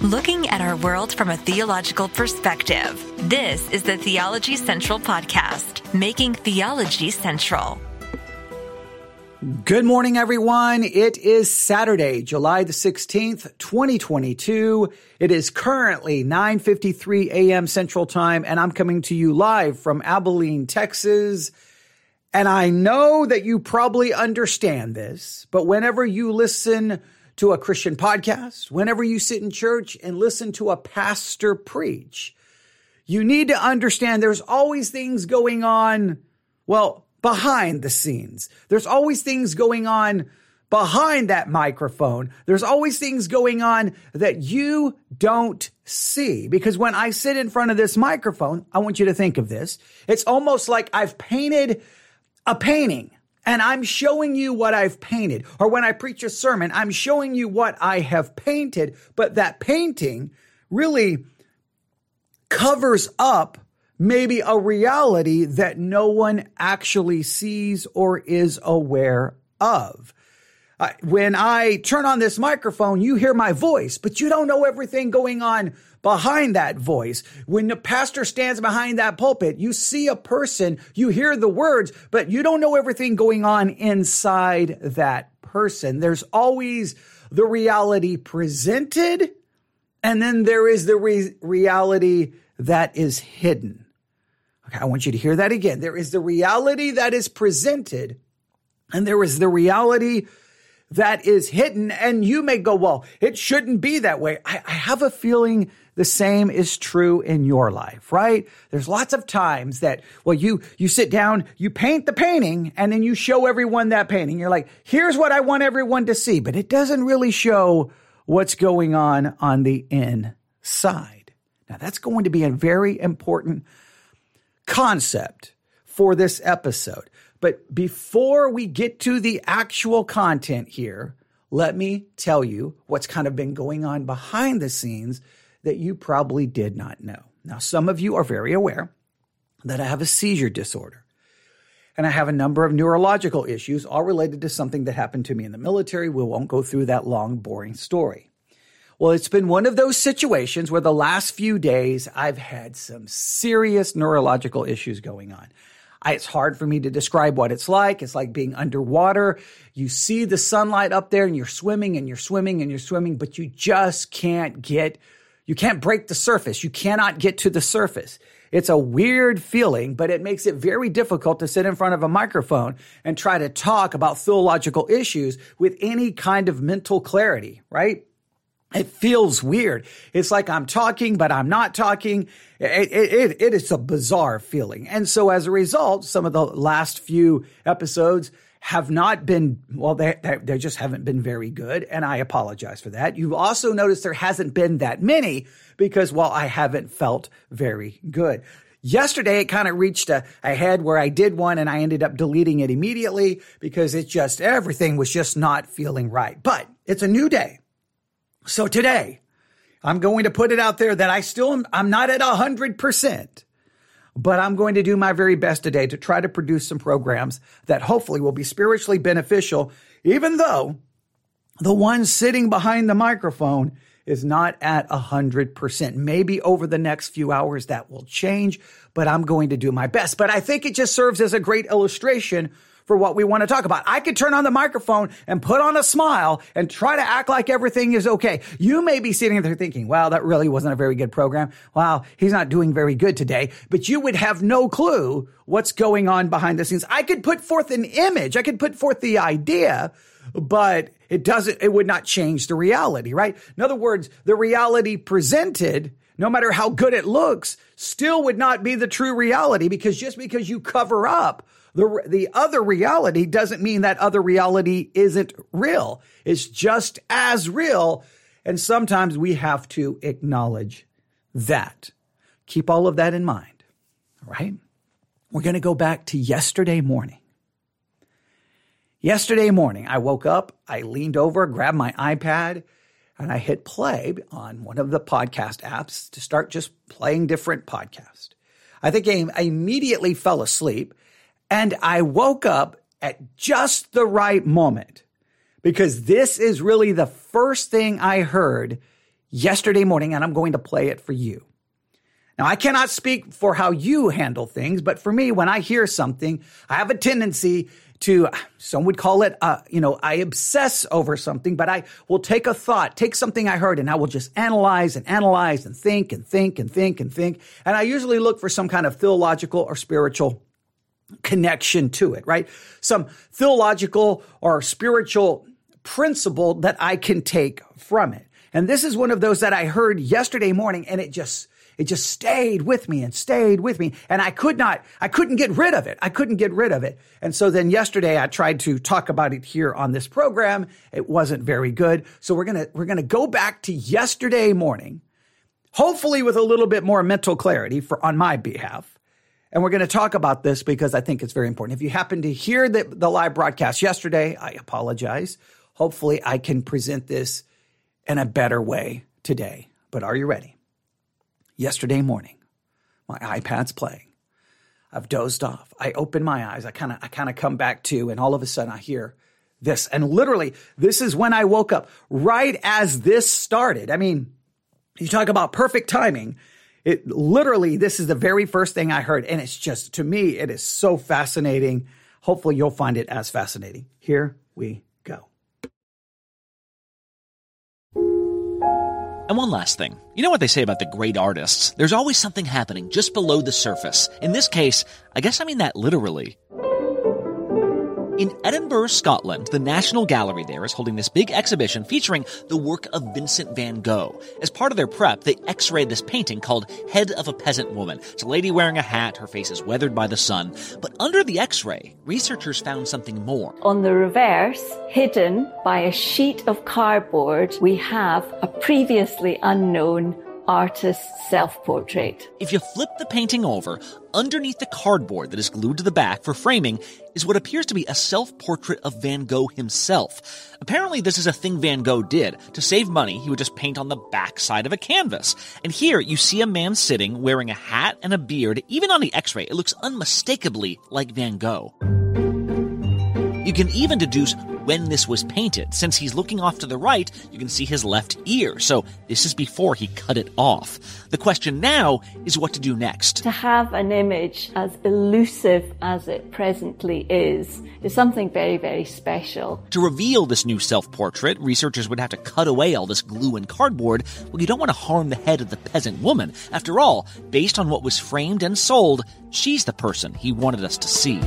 looking at our world from a theological perspective. This is the Theology Central Podcast, making theology central. Good morning, everyone. It is Saturday, July the 16th, 2022. It is currently 9.53 a.m. Central Time, and I'm coming to you live from Abilene, Texas. And I know that you probably understand this, but whenever you listen to a Christian podcast, whenever you sit in church and listen to a pastor preach, you need to understand there's always things going on, well, behind the scenes. There's always things going on behind that microphone. There's always things going on that you don't see. Because when I sit in front of this microphone, I want you to think of this. It's almost like I've painted a painting and I'm showing you what I've painted. Or when I preach a sermon, I'm showing you what I have painted, but that painting really covers up maybe a reality that no one actually sees or is aware of. Uh, when I turn on this microphone, you hear my voice, but you don't know everything going on behind that voice. When the pastor stands behind that pulpit, you see a person, you hear the words, but you don't know everything going on inside that person. There's always the reality presented, and then there is the re- reality that is hidden. Okay, I want you to hear that again. There is the reality that is presented, and there is the reality that is hidden. And you may go, well, it shouldn't be that way. I, I have a feeling the same is true in your life, right? There's lots of times that, well, you, you sit down, you paint the painting and then you show everyone that painting. You're like, here's what I want everyone to see, but it doesn't really show what's going on on the inside. Now that's going to be a very important concept for this episode. But before we get to the actual content here, let me tell you what's kind of been going on behind the scenes that you probably did not know. Now, some of you are very aware that I have a seizure disorder. And I have a number of neurological issues, all related to something that happened to me in the military. We won't go through that long, boring story. Well, it's been one of those situations where the last few days I've had some serious neurological issues going on. I, it's hard for me to describe what it's like. It's like being underwater. You see the sunlight up there and you're swimming and you're swimming and you're swimming, but you just can't get you can't break the surface. You cannot get to the surface. It's a weird feeling, but it makes it very difficult to sit in front of a microphone and try to talk about theological issues with any kind of mental clarity, right? It feels weird. It's like I'm talking, but I'm not talking. It, it, it is a bizarre feeling. And so as a result, some of the last few episodes have not been, well, they, they just haven't been very good. And I apologize for that. You've also noticed there hasn't been that many because, well, I haven't felt very good. Yesterday, it kind of reached a, a head where I did one and I ended up deleting it immediately because it just, everything was just not feeling right. But it's a new day. So today, I'm going to put it out there that I still am, I'm not at a hundred percent but I'm going to do my very best today to try to produce some programs that hopefully will be spiritually beneficial, even though the one sitting behind the microphone is not at 100%. Maybe over the next few hours that will change, but I'm going to do my best. But I think it just serves as a great illustration for what we want to talk about. I could turn on the microphone and put on a smile and try to act like everything is okay. You may be sitting there thinking, wow, that really wasn't a very good program. Wow, he's not doing very good today. But you would have no clue what's going on behind the scenes. I could put forth an image. I could put forth the idea, but it doesn't, it would not change the reality, right? In other words, the reality presented no matter how good it looks, still would not be the true reality because just because you cover up the, the other reality doesn't mean that other reality isn't real. It's just as real. And sometimes we have to acknowledge that. Keep all of that in mind. All right. We're going to go back to yesterday morning. Yesterday morning, I woke up, I leaned over, grabbed my iPad, and I hit play on one of the podcast apps to start just playing different podcasts. I think I immediately fell asleep and I woke up at just the right moment because this is really the first thing I heard yesterday morning, and I'm going to play it for you. Now, I cannot speak for how you handle things, but for me, when I hear something, I have a tendency to, some would call it, uh, you know, I obsess over something, but I will take a thought, take something I heard, and I will just analyze and analyze and think and think and think and think. And I usually look for some kind of theological or spiritual connection to it, right? Some theological or spiritual principle that I can take from it. And this is one of those that I heard yesterday morning and it just it just stayed with me and stayed with me. And I could not, I couldn't get rid of it. I couldn't get rid of it. And so then yesterday I tried to talk about it here on this program. It wasn't very good. So we're going to, we're going to go back to yesterday morning, hopefully with a little bit more mental clarity for on my behalf. And we're going to talk about this because I think it's very important. If you happen to hear the, the live broadcast yesterday, I apologize. Hopefully I can present this in a better way today. But are you ready? yesterday morning. My iPad's playing. I've dozed off. I open my eyes. I kind of I kind of come back to and all of a sudden I hear this. And literally, this is when I woke up right as this started. I mean, you talk about perfect timing. It literally this is the very first thing I heard and it's just to me it is so fascinating. Hopefully you'll find it as fascinating. Here we go. And one last thing. You know what they say about the great artists? There's always something happening just below the surface. In this case, I guess I mean that literally. In Edinburgh, Scotland, the National Gallery there is holding this big exhibition featuring the work of Vincent van Gogh. As part of their prep, they x-rayed this painting called Head of a Peasant Woman. It's a lady wearing a hat, her face is weathered by the sun. But under the x-ray, researchers found something more. On the reverse, hidden by a sheet of cardboard, we have a previously unknown artist's self portrait. If you flip the painting over, underneath the cardboard that is glued to the back for framing is what appears to be a self portrait of Van Gogh himself. Apparently, this is a thing Van Gogh did. To save money, he would just paint on the back side of a canvas. And here you see a man sitting wearing a hat and a beard. Even on the x ray, it looks unmistakably like Van Gogh. You can even deduce when this was painted. Since he's looking off to the right, you can see his left ear, so this is before he cut it off. The question now is what to do next. To have an image as elusive as it presently is, is something very, very special. To reveal this new self portrait, researchers would have to cut away all this glue and cardboard. Well, you don't want to harm the head of the peasant woman. After all, based on what was framed and sold, she's the person he wanted us to see.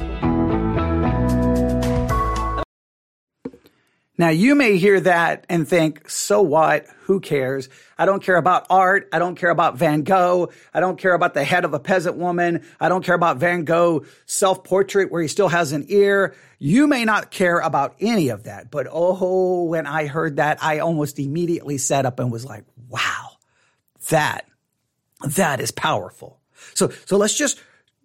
Now you may hear that and think, so what? Who cares? I don't care about art. I don't care about Van Gogh. I don't care about the head of a peasant woman. I don't care about Van Gogh self portrait where he still has an ear. You may not care about any of that, but oh, when I heard that, I almost immediately sat up and was like, wow, that, that is powerful. So, so let's just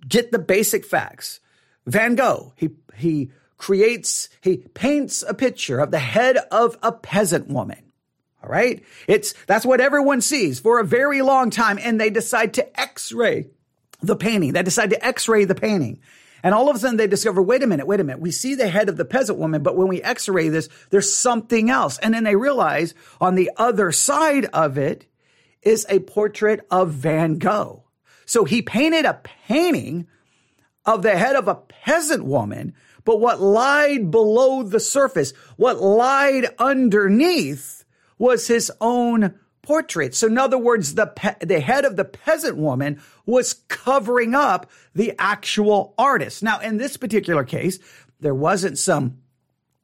get the basic facts. Van Gogh, he, he creates, he paints a picture of the head of a peasant woman. All right. It's, that's what everyone sees for a very long time. And they decide to x-ray the painting. They decide to x-ray the painting. And all of a sudden they discover, wait a minute, wait a minute. We see the head of the peasant woman, but when we x-ray this, there's something else. And then they realize on the other side of it is a portrait of Van Gogh. So he painted a painting of the head of a peasant woman, but what lied below the surface, what lied underneath was his own portrait. So in other words, the, pe- the head of the peasant woman was covering up the actual artist. Now, in this particular case, there wasn't some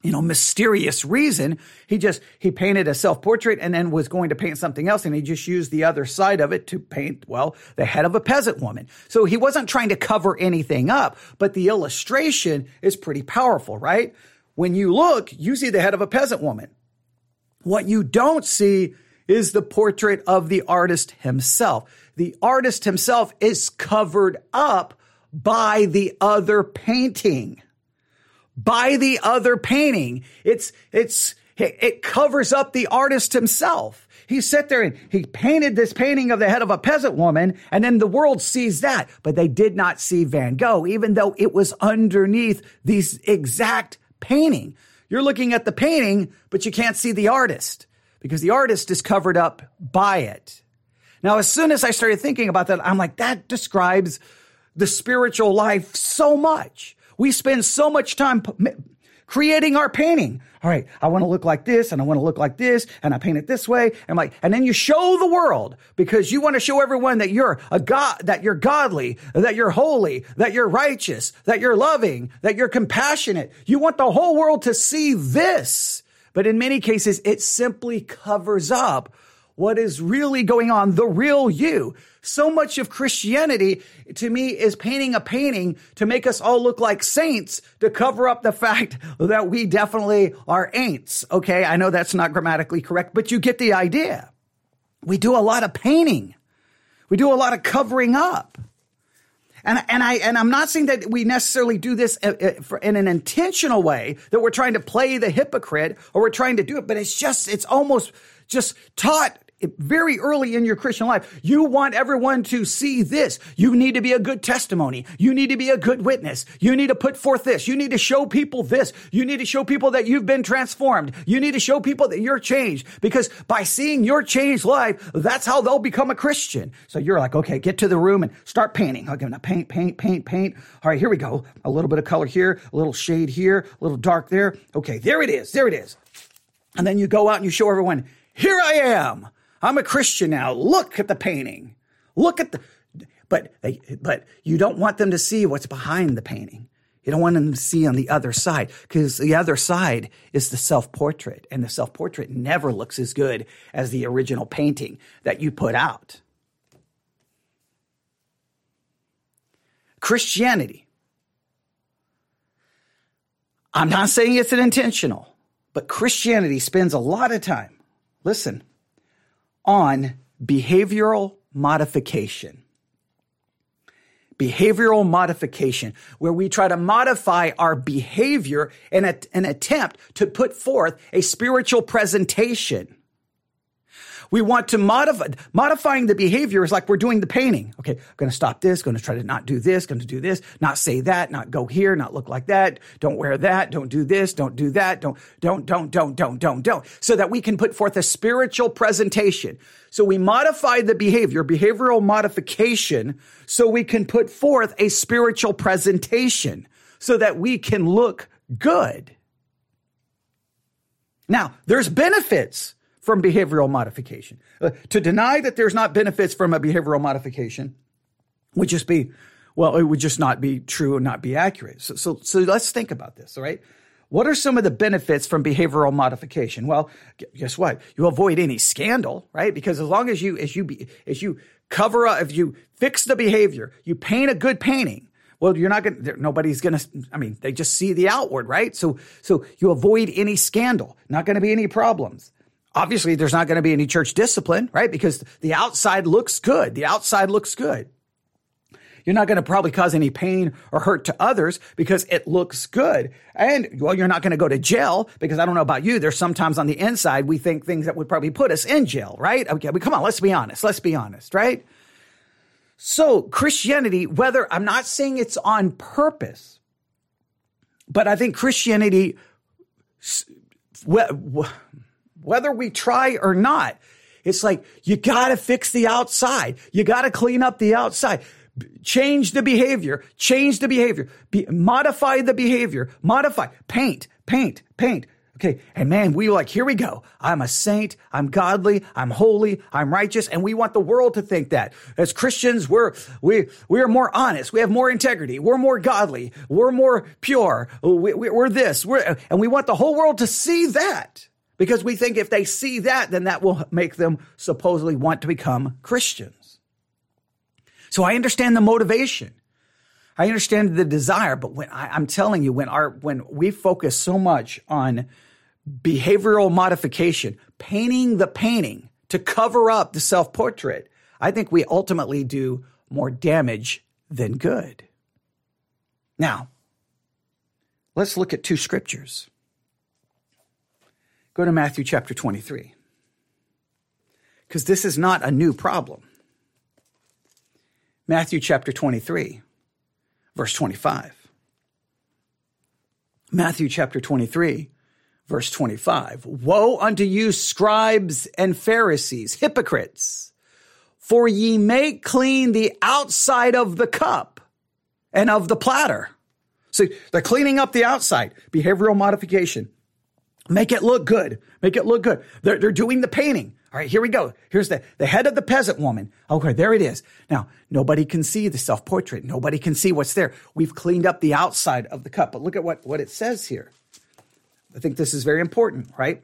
you know, mysterious reason. He just, he painted a self portrait and then was going to paint something else. And he just used the other side of it to paint, well, the head of a peasant woman. So he wasn't trying to cover anything up, but the illustration is pretty powerful, right? When you look, you see the head of a peasant woman. What you don't see is the portrait of the artist himself. The artist himself is covered up by the other painting by the other painting. It's, it's, it covers up the artist himself. He sat there and he painted this painting of the head of a peasant woman, and then the world sees that. But they did not see Van Gogh, even though it was underneath these exact painting. You're looking at the painting, but you can't see the artist because the artist is covered up by it. Now, as soon as I started thinking about that, I'm like, that describes the spiritual life so much. We spend so much time creating our painting. All right, I want to look like this and I want to look like this and I paint it this way. And like, and then you show the world because you want to show everyone that you're a God, that you're godly, that you're holy, that you're righteous, that you're loving, that you're compassionate. You want the whole world to see this. But in many cases, it simply covers up what is really going on, the real you. So much of Christianity to me is painting a painting to make us all look like saints to cover up the fact that we definitely are ain'ts. Okay. I know that's not grammatically correct, but you get the idea. We do a lot of painting. We do a lot of covering up. And, and I, and I'm not saying that we necessarily do this uh, uh, in an intentional way that we're trying to play the hypocrite or we're trying to do it, but it's just, it's almost just taught very early in your Christian life. You want everyone to see this. You need to be a good testimony. You need to be a good witness. You need to put forth this. You need to show people this. You need to show people that you've been transformed. You need to show people that you're changed because by seeing your changed life, that's how they'll become a Christian. So you're like, okay, get to the room and start painting. Okay, now paint, paint, paint, paint. All right, here we go. A little bit of color here, a little shade here, a little dark there. Okay, there it is. There it is. And then you go out and you show everyone, here I am. I'm a Christian now. Look at the painting. Look at the, but but you don't want them to see what's behind the painting. You don't want them to see on the other side because the other side is the self portrait and the self portrait never looks as good as the original painting that you put out. Christianity. I'm not saying it's an intentional, but Christianity spends a lot of time. Listen, on behavioral modification. Behavioral modification, where we try to modify our behavior in a, an attempt to put forth a spiritual presentation. We want to modify, modifying the behavior is like we're doing the painting. Okay, I'm going to stop this, going to try to not do this, going to do this, not say that, not go here, not look like that, don't wear that, don't do this, don't do that, don't, don't, don't, don't, don't, don't, don't, so that we can put forth a spiritual presentation. So we modify the behavior, behavioral modification, so we can put forth a spiritual presentation so that we can look good. Now, there's benefits from behavioral modification. Uh, to deny that there's not benefits from a behavioral modification would just be, well, it would just not be true and not be accurate. So, so, so let's think about this, all right? What are some of the benefits from behavioral modification? Well, guess what? You avoid any scandal, right? Because as long as you, as you, be, as you cover up, if you fix the behavior, you paint a good painting, well, you're not going to, nobody's going to, I mean, they just see the outward, right? So, so you avoid any scandal, not going to be any problems obviously there's not going to be any church discipline, right? Because the outside looks good. The outside looks good. You're not going to probably cause any pain or hurt to others because it looks good. And well, you're not going to go to jail because I don't know about you. There's sometimes on the inside we think things that would probably put us in jail, right? Okay, but come on, let's be honest. Let's be honest, right? So Christianity, whether I'm not saying it's on purpose, but I think Christianity, whether we try or not. It's like, you gotta fix the outside. You gotta clean up the outside. Change the behavior. Change the behavior. Be, modify the behavior. Modify. Paint. Paint. Paint. Okay. And man, we like, here we go. I'm a saint. I'm godly. I'm holy. I'm righteous. And we want the world to think that. As Christians, we're, we, we are more honest. We have more integrity. We're more godly. We're more pure. We, we, we're this. We're, and we want the whole world to see that. Because we think if they see that, then that will make them supposedly want to become Christians. So I understand the motivation. I understand the desire, but when I, am telling you, when our, when we focus so much on behavioral modification, painting the painting to cover up the self portrait, I think we ultimately do more damage than good. Now, let's look at two scriptures. Go to Matthew chapter 23. Because this is not a new problem. Matthew chapter 23, verse 25. Matthew chapter 23, Verse 25 Woe unto you, scribes and Pharisees, hypocrites, for ye make clean the outside of the cup and of the platter. So they're cleaning up the outside, behavioral modification. Make it look good. Make it look good. They're, they're doing the painting. All right, here we go. Here's the, the head of the peasant woman. Okay, there it is. Now, nobody can see the self portrait. Nobody can see what's there. We've cleaned up the outside of the cup, but look at what, what it says here. I think this is very important, right?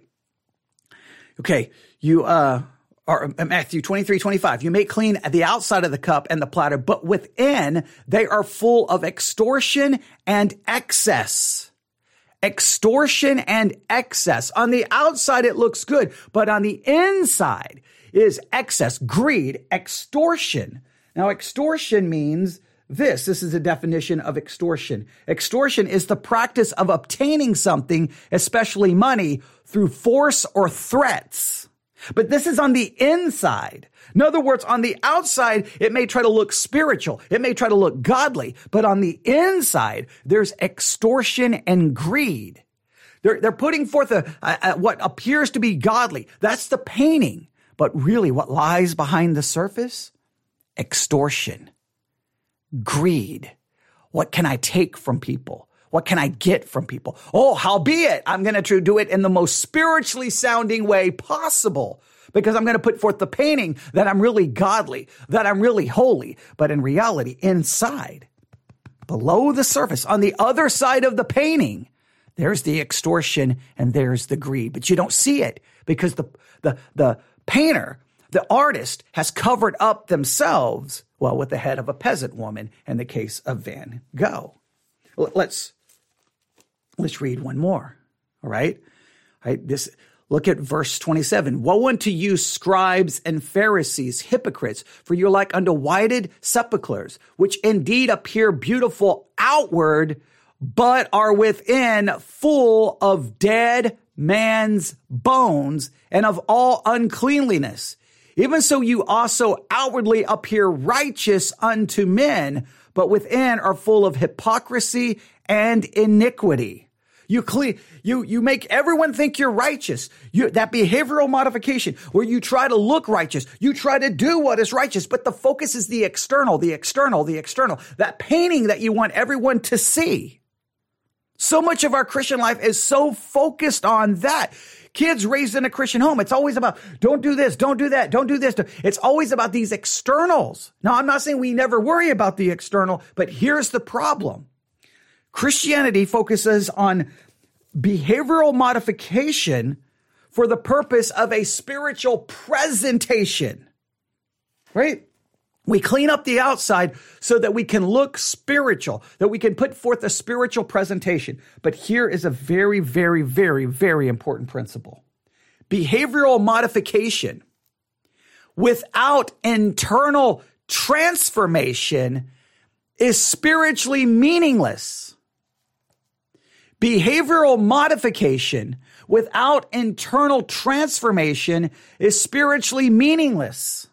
Okay, you, uh, or uh, Matthew 23, 25, you make clean the outside of the cup and the platter, but within they are full of extortion and excess. Extortion and excess. On the outside, it looks good, but on the inside is excess, greed, extortion. Now, extortion means this. This is a definition of extortion. Extortion is the practice of obtaining something, especially money, through force or threats. But this is on the inside. In other words, on the outside, it may try to look spiritual. It may try to look godly, but on the inside, there's extortion and greed. They're, they're putting forth a, a, a, what appears to be godly. That's the painting. But really, what lies behind the surface? Extortion, greed. What can I take from people? What can I get from people? Oh, howbeit, I'm going to do it in the most spiritually sounding way possible because I'm going to put forth the painting that I'm really godly, that I'm really holy. But in reality, inside, below the surface, on the other side of the painting, there's the extortion and there's the greed. But you don't see it because the, the, the painter, the artist has covered up themselves, well, with the head of a peasant woman in the case of Van Gogh. Let's Let's read one more. All right. All right. This, look at verse 27. Woe unto you, scribes and Pharisees, hypocrites, for you're like unto whited sepulchres, which indeed appear beautiful outward, but are within full of dead man's bones and of all uncleanliness. Even so, you also outwardly appear righteous unto men, but within are full of hypocrisy and iniquity. You clean, you, you make everyone think you're righteous. You, that behavioral modification where you try to look righteous. You try to do what is righteous, but the focus is the external, the external, the external. That painting that you want everyone to see. So much of our Christian life is so focused on that. Kids raised in a Christian home, it's always about don't do this, don't do that, don't do this. It's always about these externals. Now, I'm not saying we never worry about the external, but here's the problem. Christianity focuses on behavioral modification for the purpose of a spiritual presentation. Right? We clean up the outside so that we can look spiritual, that we can put forth a spiritual presentation. But here is a very, very, very, very important principle. Behavioral modification without internal transformation is spiritually meaningless. Behavioral modification without internal transformation is spiritually meaningless.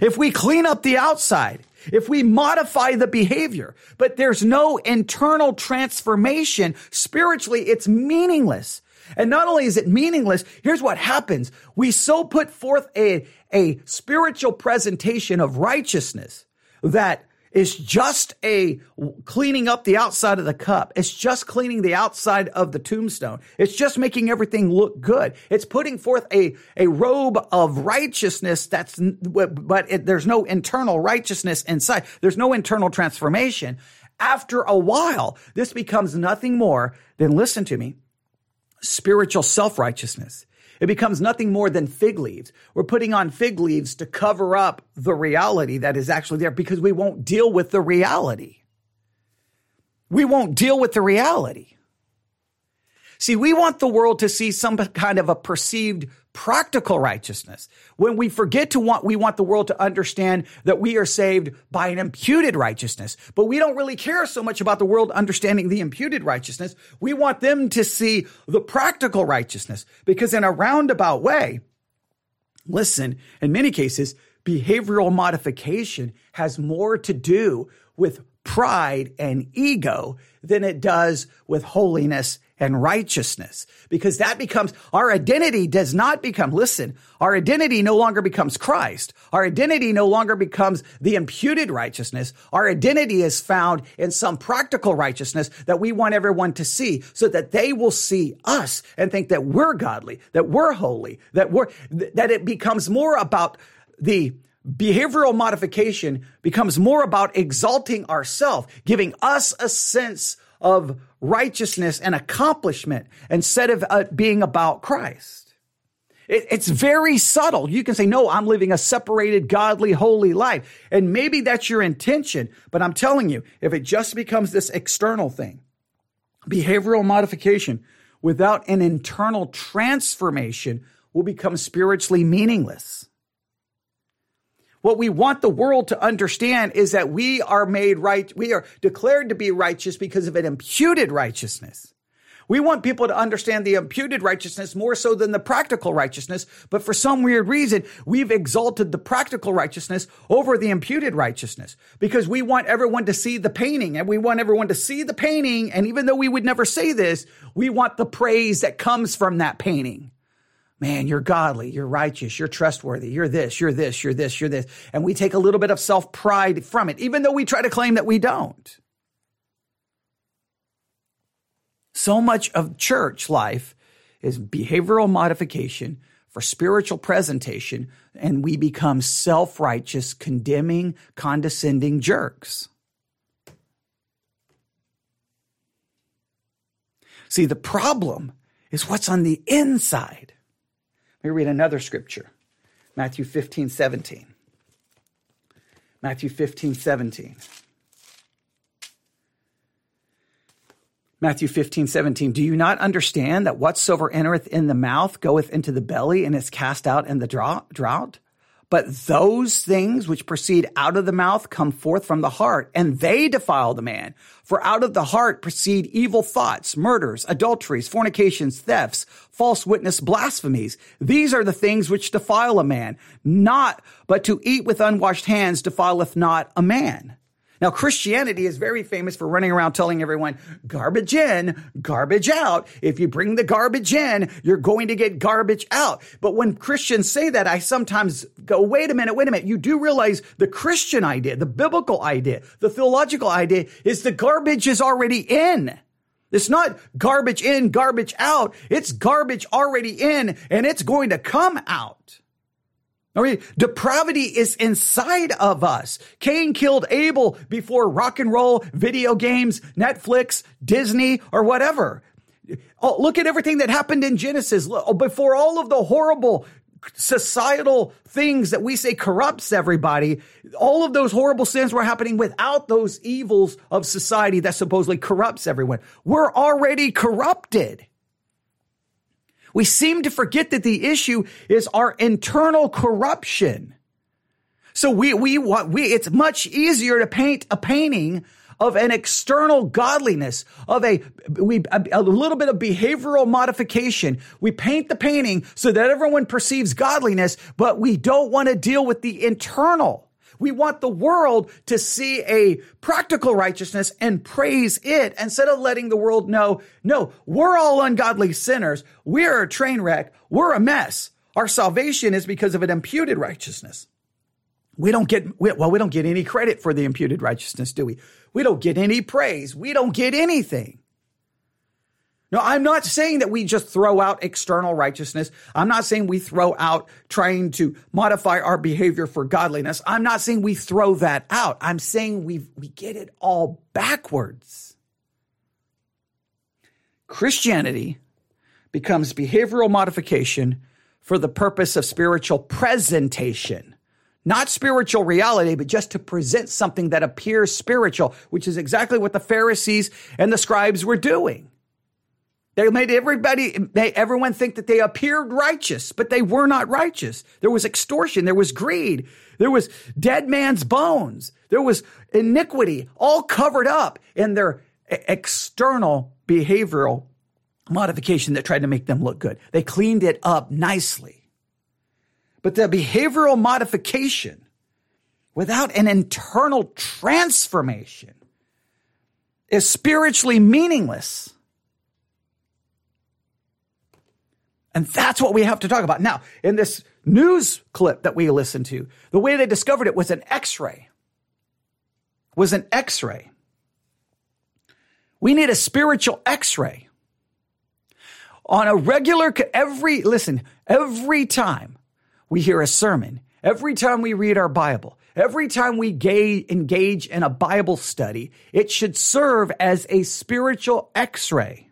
If we clean up the outside, if we modify the behavior, but there's no internal transformation, spiritually, it's meaningless. And not only is it meaningless, here's what happens. We so put forth a, a spiritual presentation of righteousness that it's just a cleaning up the outside of the cup. It's just cleaning the outside of the tombstone. It's just making everything look good. It's putting forth a, a robe of righteousness that's, but it, there's no internal righteousness inside. There's no internal transformation. After a while, this becomes nothing more than, listen to me, spiritual self-righteousness. It becomes nothing more than fig leaves. We're putting on fig leaves to cover up the reality that is actually there because we won't deal with the reality. We won't deal with the reality. See, we want the world to see some kind of a perceived practical righteousness. When we forget to want, we want the world to understand that we are saved by an imputed righteousness. But we don't really care so much about the world understanding the imputed righteousness. We want them to see the practical righteousness because in a roundabout way, listen, in many cases, behavioral modification has more to do with pride and ego than it does with holiness and righteousness because that becomes our identity does not become, listen, our identity no longer becomes Christ. Our identity no longer becomes the imputed righteousness. Our identity is found in some practical righteousness that we want everyone to see so that they will see us and think that we're godly, that we're holy, that we're, that it becomes more about the behavioral modification becomes more about exalting ourselves, giving us a sense of righteousness and accomplishment instead of uh, being about Christ. It, it's very subtle. You can say, no, I'm living a separated, godly, holy life. And maybe that's your intention. But I'm telling you, if it just becomes this external thing, behavioral modification without an internal transformation will become spiritually meaningless. What we want the world to understand is that we are made right. We are declared to be righteous because of an imputed righteousness. We want people to understand the imputed righteousness more so than the practical righteousness. But for some weird reason, we've exalted the practical righteousness over the imputed righteousness because we want everyone to see the painting and we want everyone to see the painting. And even though we would never say this, we want the praise that comes from that painting man, you're godly, you're righteous, you're trustworthy, you're this, you're this, you're this, you're this. And we take a little bit of self pride from it, even though we try to claim that we don't. So much of church life is behavioral modification for spiritual presentation, and we become self righteous, condemning, condescending jerks. See, the problem is what's on the inside. Let me read another scripture Matthew 15, 17. Matthew 15, 17. Matthew 15, 17. Do you not understand that whatsoever entereth in the mouth goeth into the belly and is cast out in the drought? But those things which proceed out of the mouth come forth from the heart, and they defile the man. For out of the heart proceed evil thoughts, murders, adulteries, fornications, thefts, false witness, blasphemies. These are the things which defile a man. Not, but to eat with unwashed hands defileth not a man. Now, Christianity is very famous for running around telling everyone, garbage in, garbage out. If you bring the garbage in, you're going to get garbage out. But when Christians say that, I sometimes go, wait a minute, wait a minute. You do realize the Christian idea, the biblical idea, the theological idea is the garbage is already in. It's not garbage in, garbage out. It's garbage already in and it's going to come out. Okay, depravity is inside of us. Cain killed Abel before rock and roll, video games, Netflix, Disney, or whatever. Oh, look at everything that happened in Genesis oh, before all of the horrible societal things that we say corrupts everybody. All of those horrible sins were happening without those evils of society that supposedly corrupts everyone. We're already corrupted. We seem to forget that the issue is our internal corruption. So we, we, we, it's much easier to paint a painting of an external godliness, of a, we, a, a, little bit of behavioral modification. We paint the painting so that everyone perceives godliness, but we don't want to deal with the internal. We want the world to see a practical righteousness and praise it instead of letting the world know, no, we're all ungodly sinners. We're a train wreck. We're a mess. Our salvation is because of an imputed righteousness. We don't get, well, we don't get any credit for the imputed righteousness, do we? We don't get any praise. We don't get anything. No, I'm not saying that we just throw out external righteousness. I'm not saying we throw out trying to modify our behavior for godliness. I'm not saying we throw that out. I'm saying we we get it all backwards. Christianity becomes behavioral modification for the purpose of spiritual presentation. Not spiritual reality, but just to present something that appears spiritual, which is exactly what the Pharisees and the scribes were doing. They made everybody, made everyone think that they appeared righteous, but they were not righteous. There was extortion. There was greed. There was dead man's bones. There was iniquity all covered up in their external behavioral modification that tried to make them look good. They cleaned it up nicely. But the behavioral modification without an internal transformation is spiritually meaningless. And that's what we have to talk about. Now, in this news clip that we listened to, the way they discovered it was an x-ray. Was an x-ray. We need a spiritual x-ray. On a regular, every, listen, every time we hear a sermon, every time we read our Bible, every time we engage in a Bible study, it should serve as a spiritual x-ray.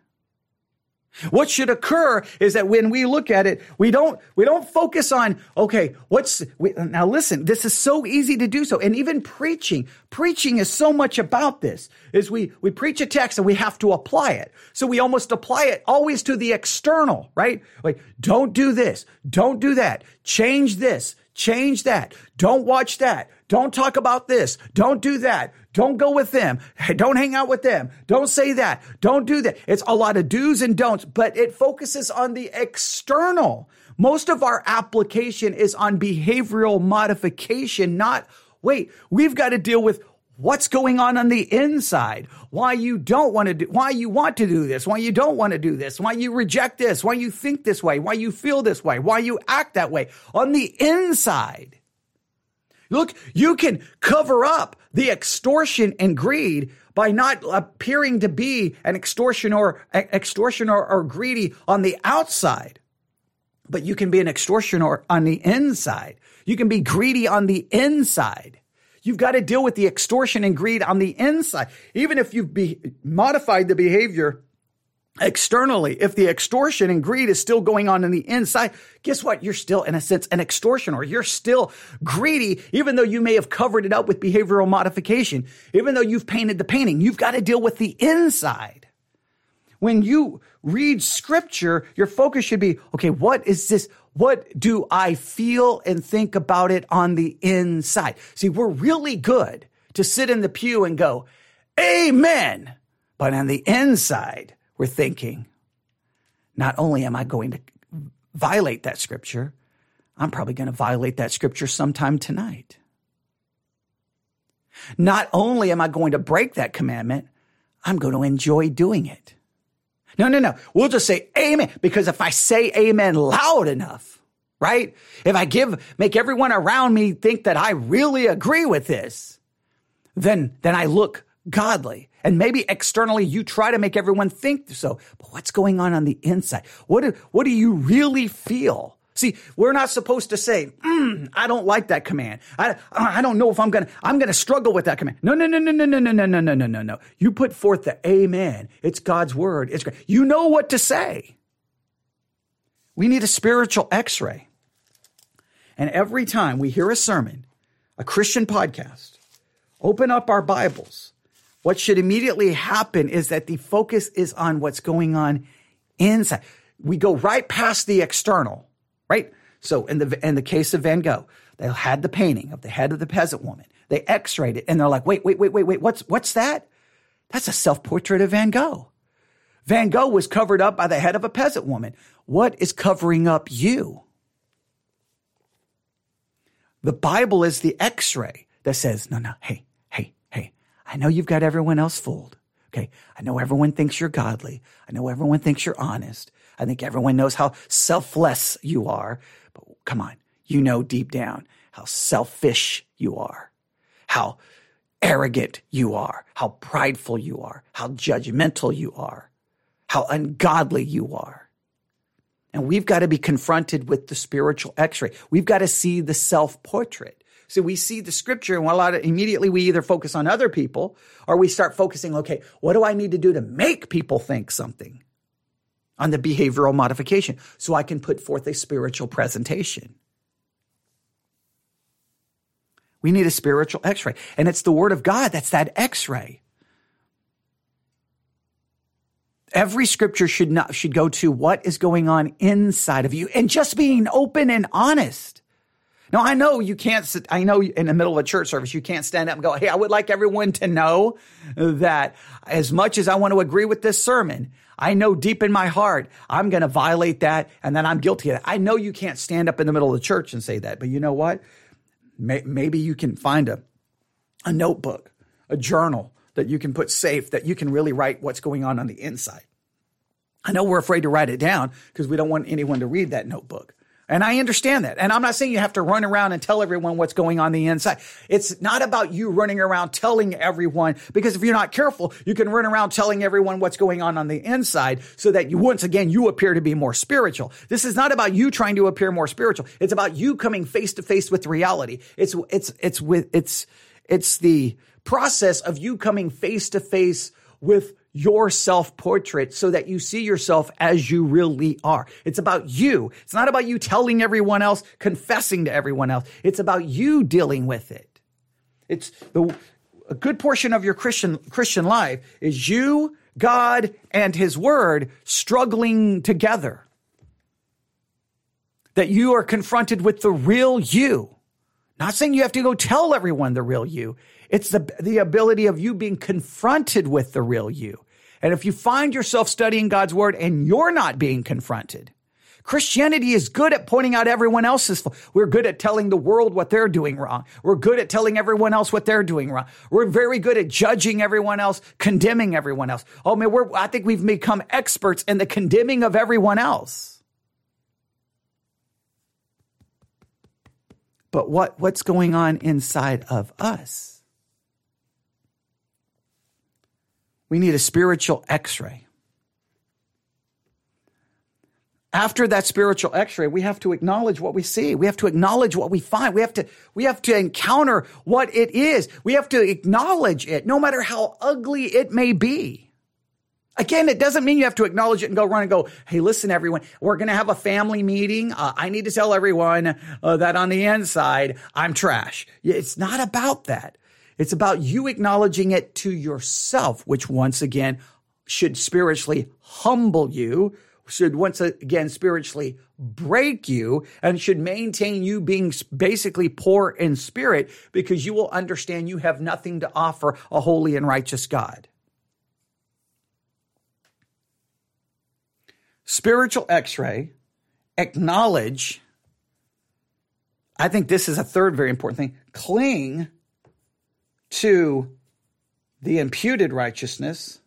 What should occur is that when we look at it, we don't, we don't focus on, okay, what's, we, now listen, this is so easy to do so. And even preaching, preaching is so much about this is we, we preach a text and we have to apply it. So we almost apply it always to the external, right? Like, don't do this. Don't do that. Change this. Change that. Don't watch that. Don't talk about this. Don't do that. Don't go with them. Don't hang out with them. Don't say that. Don't do that. It's a lot of do's and don'ts, but it focuses on the external. Most of our application is on behavioral modification, not wait, we've got to deal with what's going on on the inside why you don't want to do why you want to do this why you don't want to do this why you reject this why you think this way why you feel this way why you act that way on the inside Look, you can cover up the extortion and greed by not appearing to be an extortioner, extortioner or greedy on the outside. But you can be an extortioner on the inside. You can be greedy on the inside. You've got to deal with the extortion and greed on the inside. Even if you've be- modified the behavior externally, if the extortion and greed is still going on in the inside, guess what? You're still, in a sense, an extortioner. You're still greedy, even though you may have covered it up with behavioral modification. Even though you've painted the painting, you've got to deal with the inside. When you read scripture, your focus should be, okay, what is this? What do I feel and think about it on the inside? See, we're really good to sit in the pew and go, amen. But on the inside, we're thinking, not only am I going to violate that scripture, I'm probably going to violate that scripture sometime tonight. Not only am I going to break that commandment, I'm going to enjoy doing it. No, no, no. We'll just say amen because if I say amen loud enough, right? If I give, make everyone around me think that I really agree with this, then, then I look godly. And maybe externally you try to make everyone think so. But what's going on on the inside? What do, what do you really feel? See, we're not supposed to say, mm, I don't like that command. I, I don't know if I'm going to, I'm going to struggle with that command. No, no, no, no, no, no, no, no, no, no, no, no, no. You put forth the amen. It's God's word. It's great. You know what to say. We need a spiritual x-ray. And every time we hear a sermon, a Christian podcast, open up our Bibles, what should immediately happen is that the focus is on what's going on inside. We go right past the external, right? So in the in the case of Van Gogh, they had the painting of the head of the peasant woman. They x-rayed it and they're like, wait, wait, wait, wait, wait, what's what's that? That's a self-portrait of Van Gogh. Van Gogh was covered up by the head of a peasant woman. What is covering up you? The Bible is the x-ray that says, no, no, hey, I know you've got everyone else fooled. Okay. I know everyone thinks you're godly. I know everyone thinks you're honest. I think everyone knows how selfless you are. But come on. You know deep down how selfish you are, how arrogant you are, how prideful you are, how judgmental you are, how ungodly you are. And we've got to be confronted with the spiritual x-ray. We've got to see the self portrait. So we see the scripture and a lot of immediately we either focus on other people or we start focusing, okay, what do I need to do to make people think something on the behavioral modification so I can put forth a spiritual presentation? We need a spiritual x-ray and it's the word of God. That's that x-ray. Every scripture should not, should go to what is going on inside of you and just being open and honest. Now, I know you can't, I know in the middle of a church service, you can't stand up and go, Hey, I would like everyone to know that as much as I want to agree with this sermon, I know deep in my heart, I'm going to violate that and then I'm guilty of that. I know you can't stand up in the middle of the church and say that, but you know what? Maybe you can find a, a notebook, a journal, that you can put safe, that you can really write what's going on on the inside. I know we're afraid to write it down because we don't want anyone to read that notebook. And I understand that. And I'm not saying you have to run around and tell everyone what's going on the inside. It's not about you running around telling everyone, because if you're not careful, you can run around telling everyone what's going on on the inside so that you, once again, you appear to be more spiritual. This is not about you trying to appear more spiritual. It's about you coming face to face with reality. It's, it's, it's with, it's, it's the process of you coming face to face with your self portrait so that you see yourself as you really are. It's about you. It's not about you telling everyone else, confessing to everyone else. It's about you dealing with it. It's the, a good portion of your Christian, Christian life is you, God, and his word struggling together. That you are confronted with the real you. Not saying you have to go tell everyone the real you. It's the, the ability of you being confronted with the real you. And if you find yourself studying God's word and you're not being confronted, Christianity is good at pointing out everyone else's. Fault. We're good at telling the world what they're doing wrong. We're good at telling everyone else what they're doing wrong. We're very good at judging everyone else, condemning everyone else. Oh man, we're, I think we've become experts in the condemning of everyone else. But what, what's going on inside of us? We need a spiritual x ray. After that spiritual x-ray, we have to acknowledge what we see. We have to acknowledge what we find. We have to, we have to encounter what it is. We have to acknowledge it, no matter how ugly it may be. Again, it doesn't mean you have to acknowledge it and go run and go, Hey, listen, everyone, we're going to have a family meeting. Uh, I need to tell everyone uh, that on the inside, I'm trash. It's not about that. It's about you acknowledging it to yourself, which once again should spiritually humble you, should once again spiritually break you, and should maintain you being basically poor in spirit because you will understand you have nothing to offer a holy and righteous God. Spiritual x ray, acknowledge. I think this is a third very important thing. Cling to the imputed righteousness.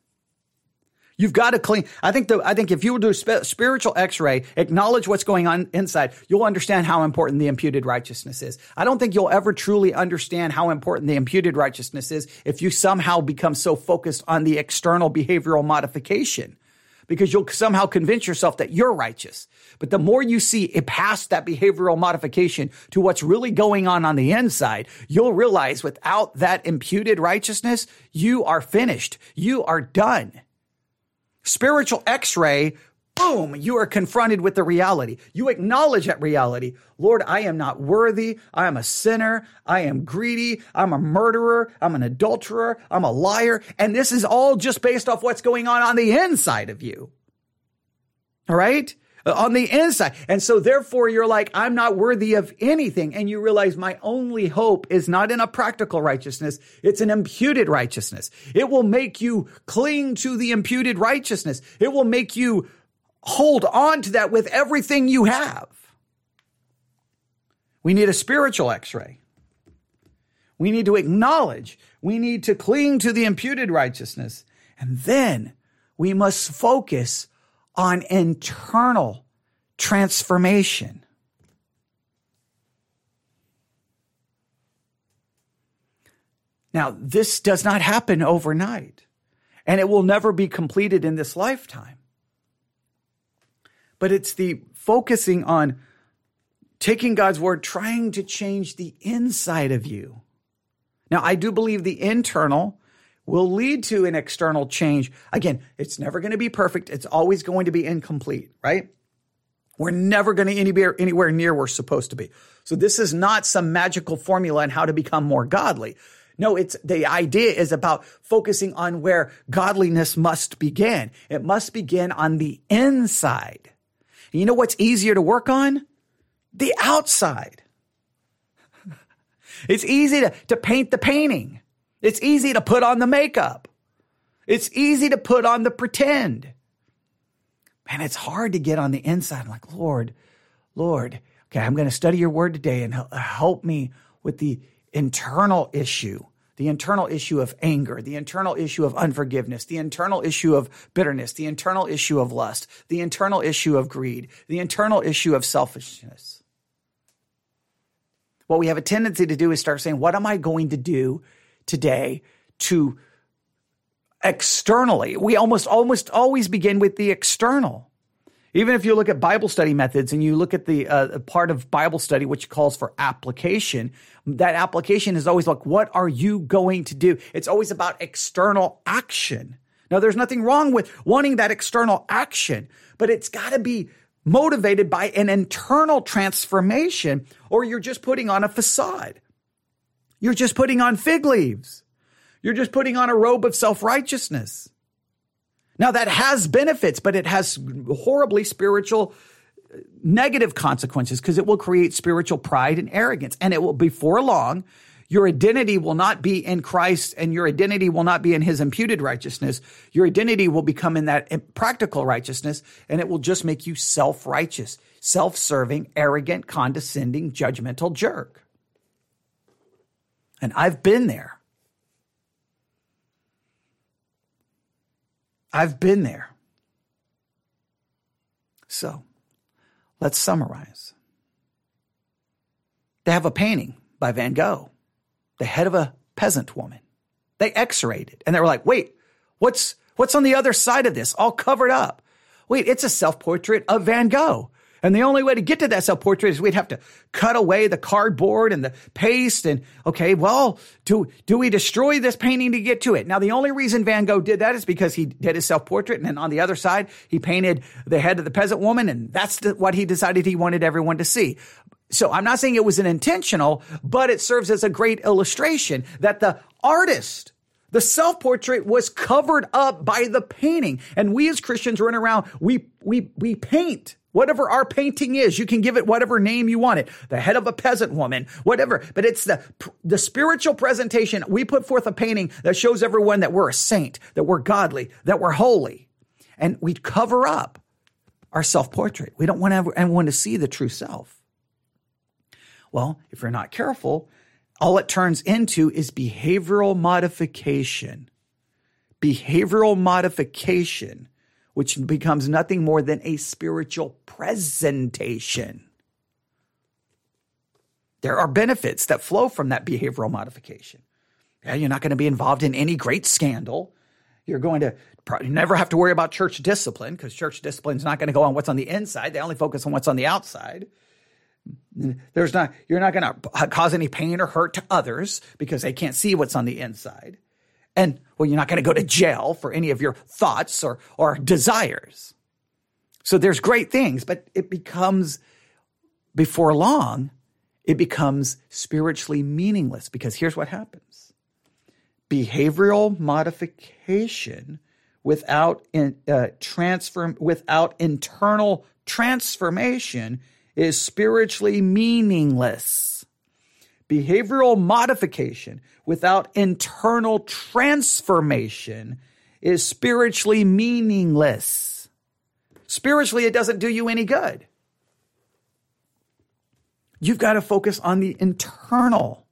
You've got to clean. I think the, I think if you will do a spiritual x-ray, acknowledge what's going on inside, you'll understand how important the imputed righteousness is. I don't think you'll ever truly understand how important the imputed righteousness is if you somehow become so focused on the external behavioral modification because you'll somehow convince yourself that you're righteous. But the more you see it past that behavioral modification to what's really going on on the inside, you'll realize without that imputed righteousness, you are finished. You are done. Spiritual x-ray boom, you are confronted with the reality. You acknowledge that reality. Lord, I am not worthy. I am a sinner. I am greedy. I'm a murderer. I'm an adulterer. I'm a liar. And this is all just based off what's going on on the inside of you. All right? Uh, on the inside. And so therefore you're like, I'm not worthy of anything. And you realize my only hope is not in a practical righteousness. It's an imputed righteousness. It will make you cling to the imputed righteousness. It will make you hold on to that with everything you have. We need a spiritual x ray. We need to acknowledge, we need to cling to the imputed righteousness. And then we must focus on internal transformation. Now, this does not happen overnight, and it will never be completed in this lifetime but it's the focusing on taking God's word, trying to change the inside of you. Now, I do believe the internal will lead to an external change. Again, it's never going to be perfect. It's always going to be incomplete, right? We're never going to anywhere, anywhere near where we're supposed to be. So this is not some magical formula on how to become more godly. No, it's the idea is about focusing on where godliness must begin. It must begin on the inside. And you know what's easier to work on? The outside. it's easy to, to paint the painting. It's easy to put on the makeup. It's easy to put on the pretend. Man, it's hard to get on the inside. I'm like, Lord, Lord, okay, I'm going to study your word today and help me with the internal issue the internal issue of anger, the internal issue of unforgiveness, the internal issue of bitterness, the internal issue of lust, the internal issue of greed, the internal issue of selfishness. What we have a tendency to do is start saying, What am I going to do today to externally? We almost, almost always begin with the external. Even if you look at Bible study methods and you look at the uh, part of Bible study which calls for application, that application is always like, what are you going to do? It's always about external action. Now, there's nothing wrong with wanting that external action, but it's got to be motivated by an internal transformation, or you're just putting on a facade. You're just putting on fig leaves. You're just putting on a robe of self righteousness. Now, that has benefits, but it has horribly spiritual uh, negative consequences because it will create spiritual pride and arrogance. And it will, before long, your identity will not be in Christ and your identity will not be in his imputed righteousness. Your identity will become in that practical righteousness and it will just make you self righteous, self serving, arrogant, condescending, judgmental jerk. And I've been there. I've been there. So let's summarize. They have a painting by Van Gogh, the head of a peasant woman. They x-rayed it and they were like, wait, what's, what's on the other side of this? All covered up. Wait, it's a self-portrait of Van Gogh. And the only way to get to that self portrait is we'd have to cut away the cardboard and the paste. And okay, well, do, do we destroy this painting to get to it? Now, the only reason Van Gogh did that is because he did his self portrait. And then on the other side, he painted the head of the peasant woman. And that's the, what he decided he wanted everyone to see. So I'm not saying it was an intentional, but it serves as a great illustration that the artist the self portrait was covered up by the painting. And we as Christians run around, we, we, we paint Whatever our painting is, you can give it whatever name you want it. The head of a peasant woman, whatever. But it's the, the spiritual presentation. We put forth a painting that shows everyone that we're a saint, that we're godly, that we're holy. And we cover up our self portrait. We don't want anyone to see the true self. Well, if you're not careful, all it turns into is behavioral modification. Behavioral modification which becomes nothing more than a spiritual presentation. There are benefits that flow from that behavioral modification. Yeah, you're not going to be involved in any great scandal. You're going to never have to worry about church discipline because church discipline is not going to go on what's on the inside. They only focus on what's on the outside. There's not, you're not going to cause any pain or hurt to others because they can't see what's on the inside. And well, you're not going to go to jail for any of your thoughts or, or desires. So there's great things, but it becomes, before long, it becomes spiritually meaningless because here's what happens behavioral modification without in, uh, transform without internal transformation is spiritually meaningless behavioral modification without internal transformation is spiritually meaningless. Spiritually, it doesn't do you any good. You've got to focus on the internal.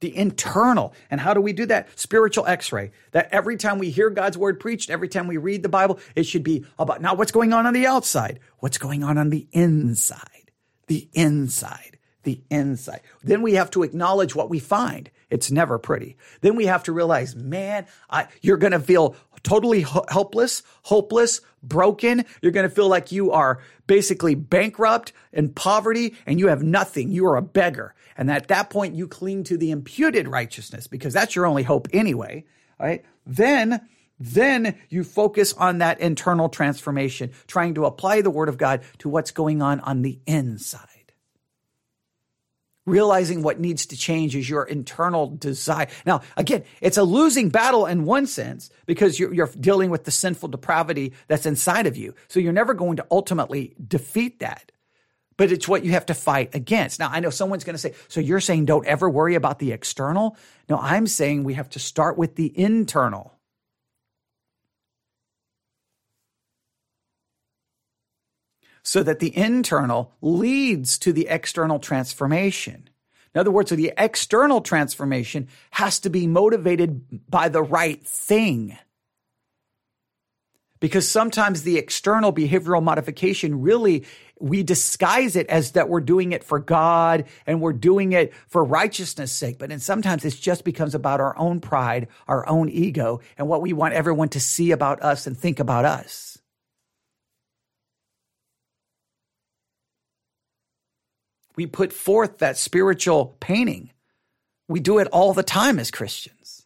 The internal. And how do we do that? Spiritual x ray. That every time we hear God's word preached, every time we read the Bible, it should be about not what's going on on the outside, what's going on on the inside. The inside the inside. Then we have to acknowledge what we find. It's never pretty. Then we have to realize, man, I, you're going to feel totally helpless, hopeless, broken. You're going to feel like you are basically bankrupt and poverty and you have nothing. You are a beggar. And at that point, you cling to the imputed righteousness because that's your only hope anyway. Right? Then, then you focus on that internal transformation, trying to apply the word of God to what's going on on the inside realizing what needs to change is your internal desire. Now, again, it's a losing battle in one sense because you're, you're, dealing with the sinful depravity that's inside of you. So you're never going to ultimately defeat that. But it's what you have to fight against. Now, I know someone's going to say, so you're saying don't ever worry about the external? No, I'm saying we have to start with the internal. So that the internal leads to the external transformation. In other words, so the external transformation has to be motivated by the right thing. Because sometimes the external behavioral modification really, we disguise it as that we're doing it for God and we're doing it for righteousness sake. But then sometimes it just becomes about our own pride, our own ego, and what we want everyone to see about us and think about us. We put forth that spiritual painting. We do it all the time as Christians.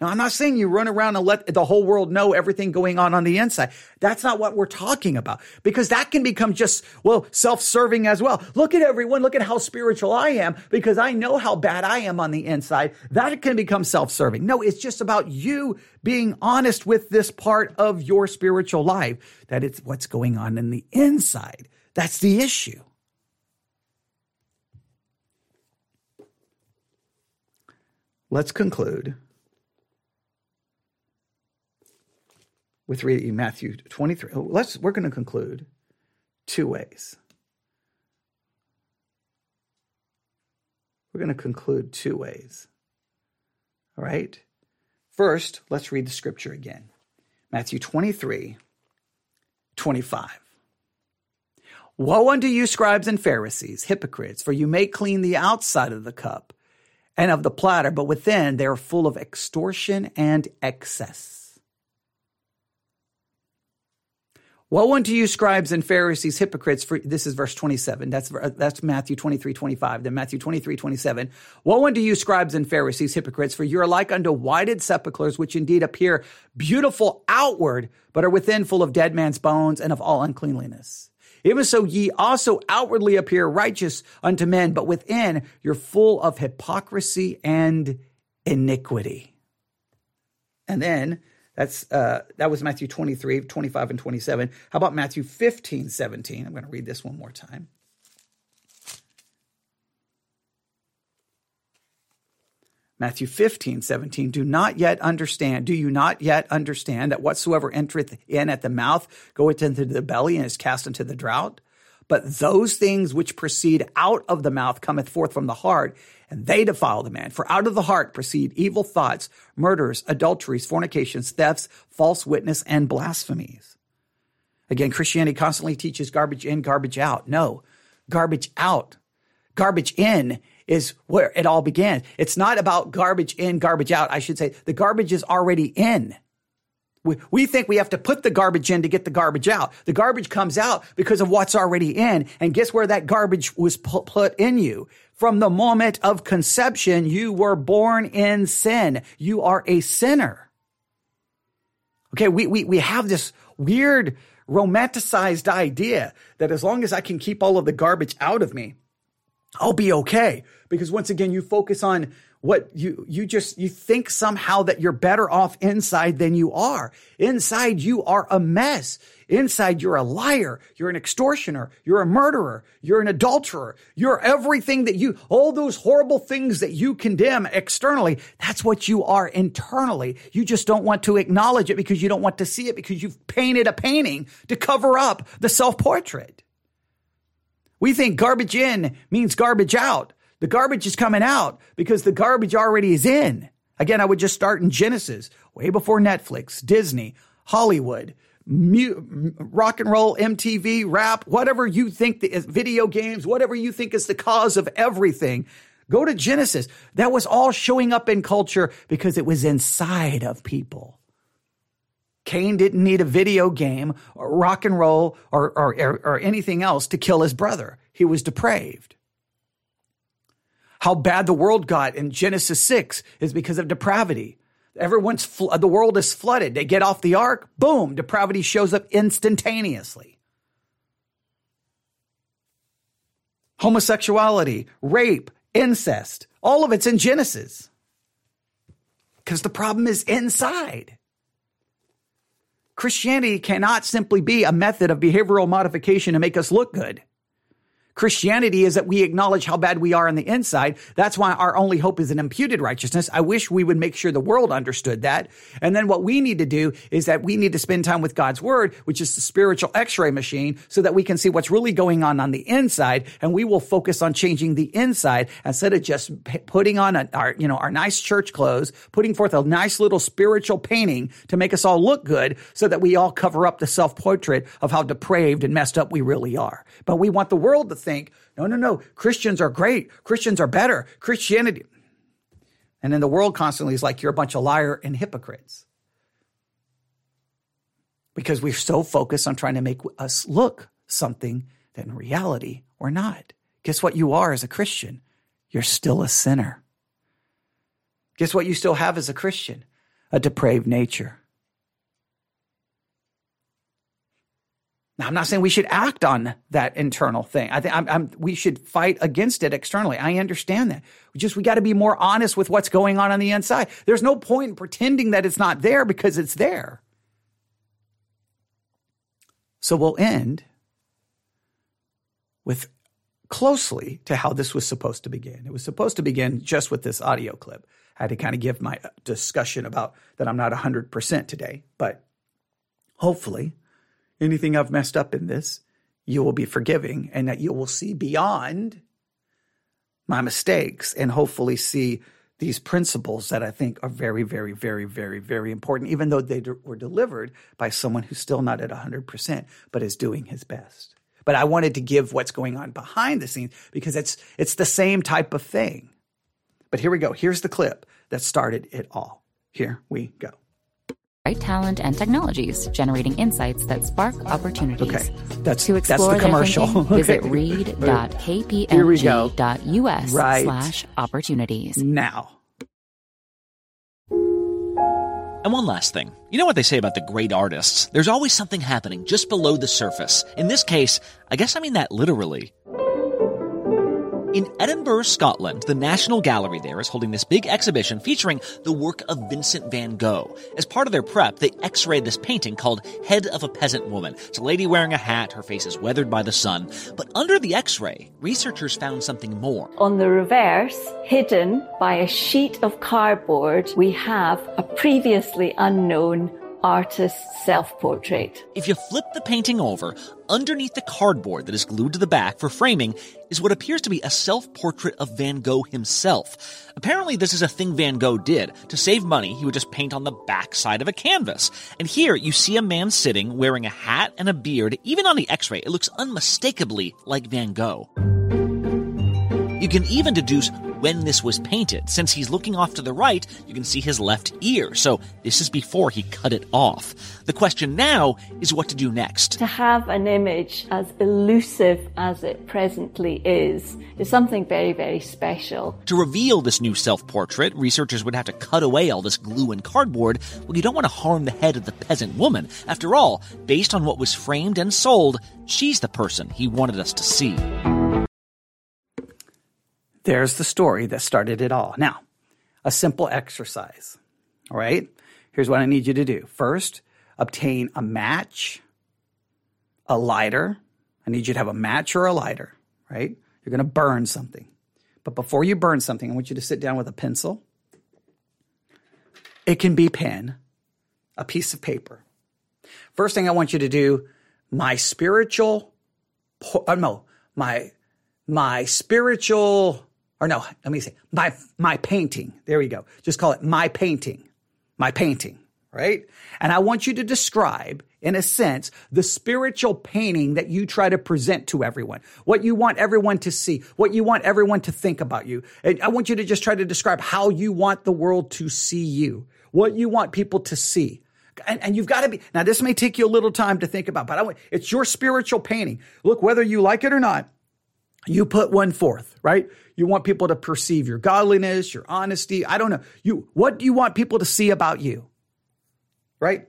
Now, I'm not saying you run around and let the whole world know everything going on on the inside. That's not what we're talking about because that can become just, well, self-serving as well. Look at everyone. Look at how spiritual I am because I know how bad I am on the inside. That can become self-serving. No, it's just about you being honest with this part of your spiritual life, that it's what's going on in the inside. That's the issue. Let's conclude with reading Matthew 23. Let's we're going to conclude two ways. We're going to conclude two ways. All right? First, let's read the scripture again. Matthew 23, 25. Woe unto you, scribes and Pharisees, hypocrites, for you make clean the outside of the cup and of the platter, but within they are full of extortion and excess. Woe unto you, scribes and Pharisees, hypocrites, for this is verse 27. That's, that's Matthew 23, 25. Then Matthew 23, 27. Woe unto you, scribes and Pharisees, hypocrites, for you are like unto whited sepulchres, which indeed appear beautiful outward, but are within full of dead man's bones and of all uncleanliness. Even so, ye also outwardly appear righteous unto men, but within you're full of hypocrisy and iniquity. And then that's uh, that was Matthew 23, 25, and 27. How about Matthew 15, 17? I'm going to read this one more time. Matthew 15, 17, do not yet understand, do you not yet understand that whatsoever entereth in at the mouth goeth into the belly and is cast into the drought? But those things which proceed out of the mouth cometh forth from the heart, and they defile the man. For out of the heart proceed evil thoughts, murders, adulteries, fornications, thefts, false witness, and blasphemies. Again, Christianity constantly teaches garbage in, garbage out. No, garbage out. Garbage in is where it all began. It's not about garbage in, garbage out. I should say the garbage is already in. We, we think we have to put the garbage in to get the garbage out. The garbage comes out because of what's already in. And guess where that garbage was put in you? From the moment of conception, you were born in sin. You are a sinner. Okay, we, we, we have this weird romanticized idea that as long as I can keep all of the garbage out of me, I'll be okay. Because once again, you focus on what you, you just, you think somehow that you're better off inside than you are. Inside, you are a mess. Inside, you're a liar. You're an extortioner. You're a murderer. You're an adulterer. You're everything that you, all those horrible things that you condemn externally. That's what you are internally. You just don't want to acknowledge it because you don't want to see it because you've painted a painting to cover up the self portrait. We think garbage in means garbage out. The garbage is coming out because the garbage already is in. Again, I would just start in Genesis, way before Netflix, Disney, Hollywood, mu- rock and roll, MTV, rap, whatever you think, the, video games, whatever you think is the cause of everything. Go to Genesis. That was all showing up in culture because it was inside of people. Cain didn't need a video game or rock and roll or, or, or, anything else to kill his brother. He was depraved. How bad the world got in Genesis 6 is because of depravity. Everyone's, fl- the world is flooded. They get off the ark, boom, depravity shows up instantaneously. Homosexuality, rape, incest, all of it's in Genesis. Because the problem is inside. Christianity cannot simply be a method of behavioral modification to make us look good. Christianity is that we acknowledge how bad we are on the inside. That's why our only hope is an imputed righteousness. I wish we would make sure the world understood that. And then what we need to do is that we need to spend time with God's word, which is the spiritual x-ray machine so that we can see what's really going on on the inside. And we will focus on changing the inside instead of just putting on a, our, you know, our nice church clothes, putting forth a nice little spiritual painting to make us all look good so that we all cover up the self portrait of how depraved and messed up we really are. But we want the world to think, no, no, no, Christians are great. Christians are better. Christianity. And then the world constantly is like, you're a bunch of liar and hypocrites. Because we're so focused on trying to make us look something that in reality we're not. Guess what you are as a Christian? You're still a sinner. Guess what you still have as a Christian? A depraved nature. Now, I'm not saying we should act on that internal thing. I think I'm, I'm, we should fight against it externally. I understand that. We just we got to be more honest with what's going on on the inside. There's no point in pretending that it's not there because it's there. So we'll end with closely to how this was supposed to begin. It was supposed to begin just with this audio clip. I had to kind of give my discussion about that I'm not 100% today, but hopefully anything I've messed up in this, you will be forgiving and that you will see beyond my mistakes and hopefully see these principles that I think are very, very, very, very, very important, even though they de- were delivered by someone who's still not at 100%, but is doing his best. But I wanted to give what's going on behind the scenes because it's, it's the same type of thing. But here we go. Here's the clip that started it all. Here we go right talent and technologies, generating insights that spark opportunities. Okay, that's to explore that's the commercial. Thinking, okay. Visit read.kpmg.us right. slash opportunities. Now. And one last thing. You know what they say about the great artists? There's always something happening just below the surface. In this case, I guess I mean that literally. In Edinburgh, Scotland, the National Gallery there is holding this big exhibition featuring the work of Vincent van Gogh. As part of their prep, they x-rayed this painting called Head of a Peasant Woman. It's a lady wearing a hat, her face is weathered by the sun. But under the x-ray, researchers found something more. On the reverse, hidden by a sheet of cardboard, we have a previously unknown artist's self-portrait. If you flip the painting over, underneath the cardboard that is glued to the back for framing is what appears to be a self-portrait of Van Gogh himself. Apparently this is a thing Van Gogh did. To save money, he would just paint on the back side of a canvas. And here you see a man sitting wearing a hat and a beard. Even on the x-ray, it looks unmistakably like Van Gogh. You can even deduce when this was painted. Since he's looking off to the right, you can see his left ear, so this is before he cut it off. The question now is what to do next. To have an image as elusive as it presently is, is something very, very special. To reveal this new self portrait, researchers would have to cut away all this glue and cardboard. Well, you don't want to harm the head of the peasant woman. After all, based on what was framed and sold, she's the person he wanted us to see. There's the story that started it all. Now, a simple exercise. All right. Here's what I need you to do. First, obtain a match, a lighter. I need you to have a match or a lighter, right? You're going to burn something. But before you burn something, I want you to sit down with a pencil. It can be pen, a piece of paper. First thing I want you to do, my spiritual, uh, no, my, my spiritual or no, let me say my my painting. There we go. Just call it my painting. My painting, right? And I want you to describe in a sense the spiritual painting that you try to present to everyone. What you want everyone to see, what you want everyone to think about you. And I want you to just try to describe how you want the world to see you. What you want people to see. And, and, you've got to be now this may take you a little time to think about but I it's your spiritual painting look whether you like it or not you put one forth, right? You want people to perceive your godliness, your honesty. I don't know. You, what do you want people to see about you? Right?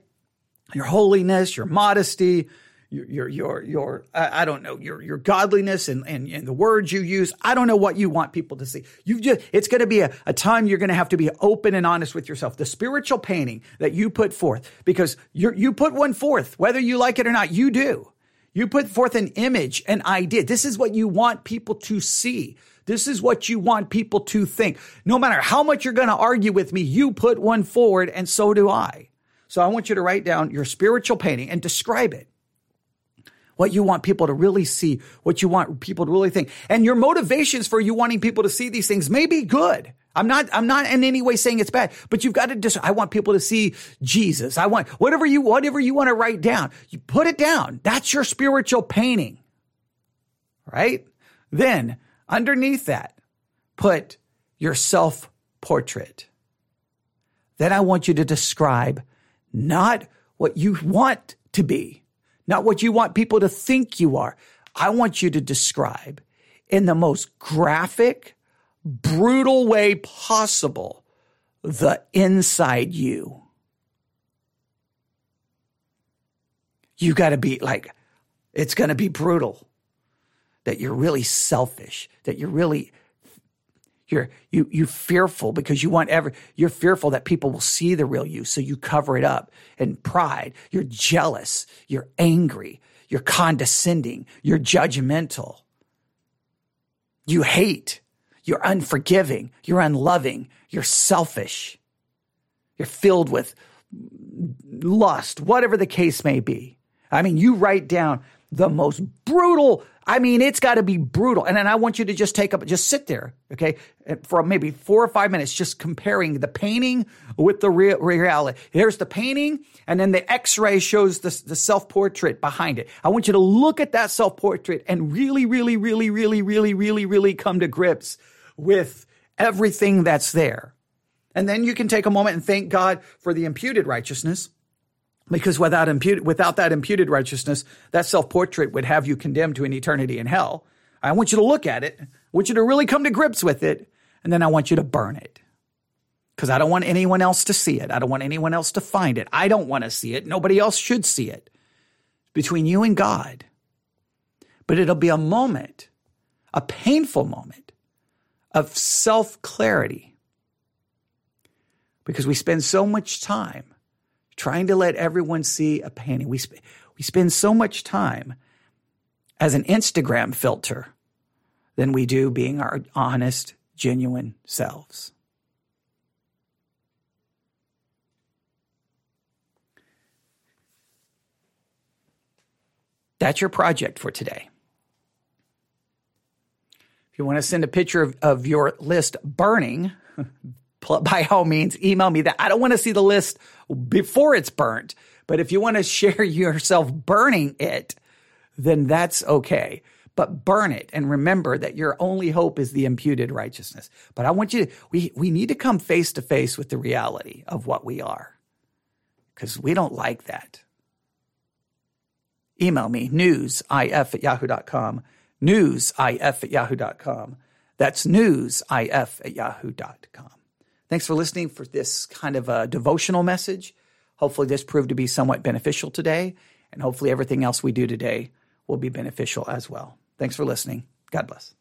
Your holiness, your modesty, your, your, your, your I don't know, your, your godliness and, and, and the words you use. I don't know what you want people to see. You just, it's going to be a, a time you're going to have to be open and honest with yourself. The spiritual painting that you put forth, because you you put one forth, whether you like it or not, you do. You put forth an image, an idea. This is what you want people to see. This is what you want people to think. No matter how much you're going to argue with me, you put one forward and so do I. So I want you to write down your spiritual painting and describe it. What you want people to really see, what you want people to really think. And your motivations for you wanting people to see these things may be good. I'm not, I'm not in any way saying it's bad, but you've got to just, I want people to see Jesus. I want whatever you, whatever you want to write down, you put it down. That's your spiritual painting. Right? Then underneath that, put your self portrait. Then I want you to describe not what you want to be, not what you want people to think you are. I want you to describe in the most graphic, brutal way possible the inside you. You got to be like, it's going to be brutal. That you're really selfish, that you're really you're you you fearful because you want ever you're fearful that people will see the real you so you cover it up and pride you're jealous you're angry you're condescending you're judgmental you hate you're unforgiving. You're unloving. You're selfish. You're filled with lust, whatever the case may be. I mean, you write down the most brutal. I mean, it's got to be brutal. And then I want you to just take up, just sit there, okay, for maybe four or five minutes, just comparing the painting with the real reality. Here's the painting, and then the X-ray shows the, the self-portrait behind it. I want you to look at that self-portrait and really, really, really, really, really, really, really come to grips with everything that's there. And then you can take a moment and thank God for the imputed righteousness. Because without without that imputed righteousness, that self-portrait would have you condemned to an eternity in hell. I want you to look at it. I want you to really come to grips with it. And then I want you to burn it. Because I don't want anyone else to see it. I don't want anyone else to find it. I don't want to see it. Nobody else should see it. Between you and God. But it'll be a moment, a painful moment of self clarity. Because we spend so much time trying to let everyone see a painting. We, sp- we spend so much time as an Instagram filter than we do being our honest, genuine selves. That's your project for today. If you want to send a picture of, of your list burning, by all means, email me that. I don't want to see the list before it's burnt, but if you want to share yourself burning it, then that's okay. But burn it and remember that your only hope is the imputed righteousness. But I want you to, we, we need to come face to face with the reality of what we are because we don't like that. Email me, newsif at yahoo.com newsif at yahoo.com. That's newsif at yahoo.com. Thanks for listening for this kind of a devotional message. Hopefully, this proved to be somewhat beneficial today, and hopefully, everything else we do today will be beneficial as well. Thanks for listening. God bless.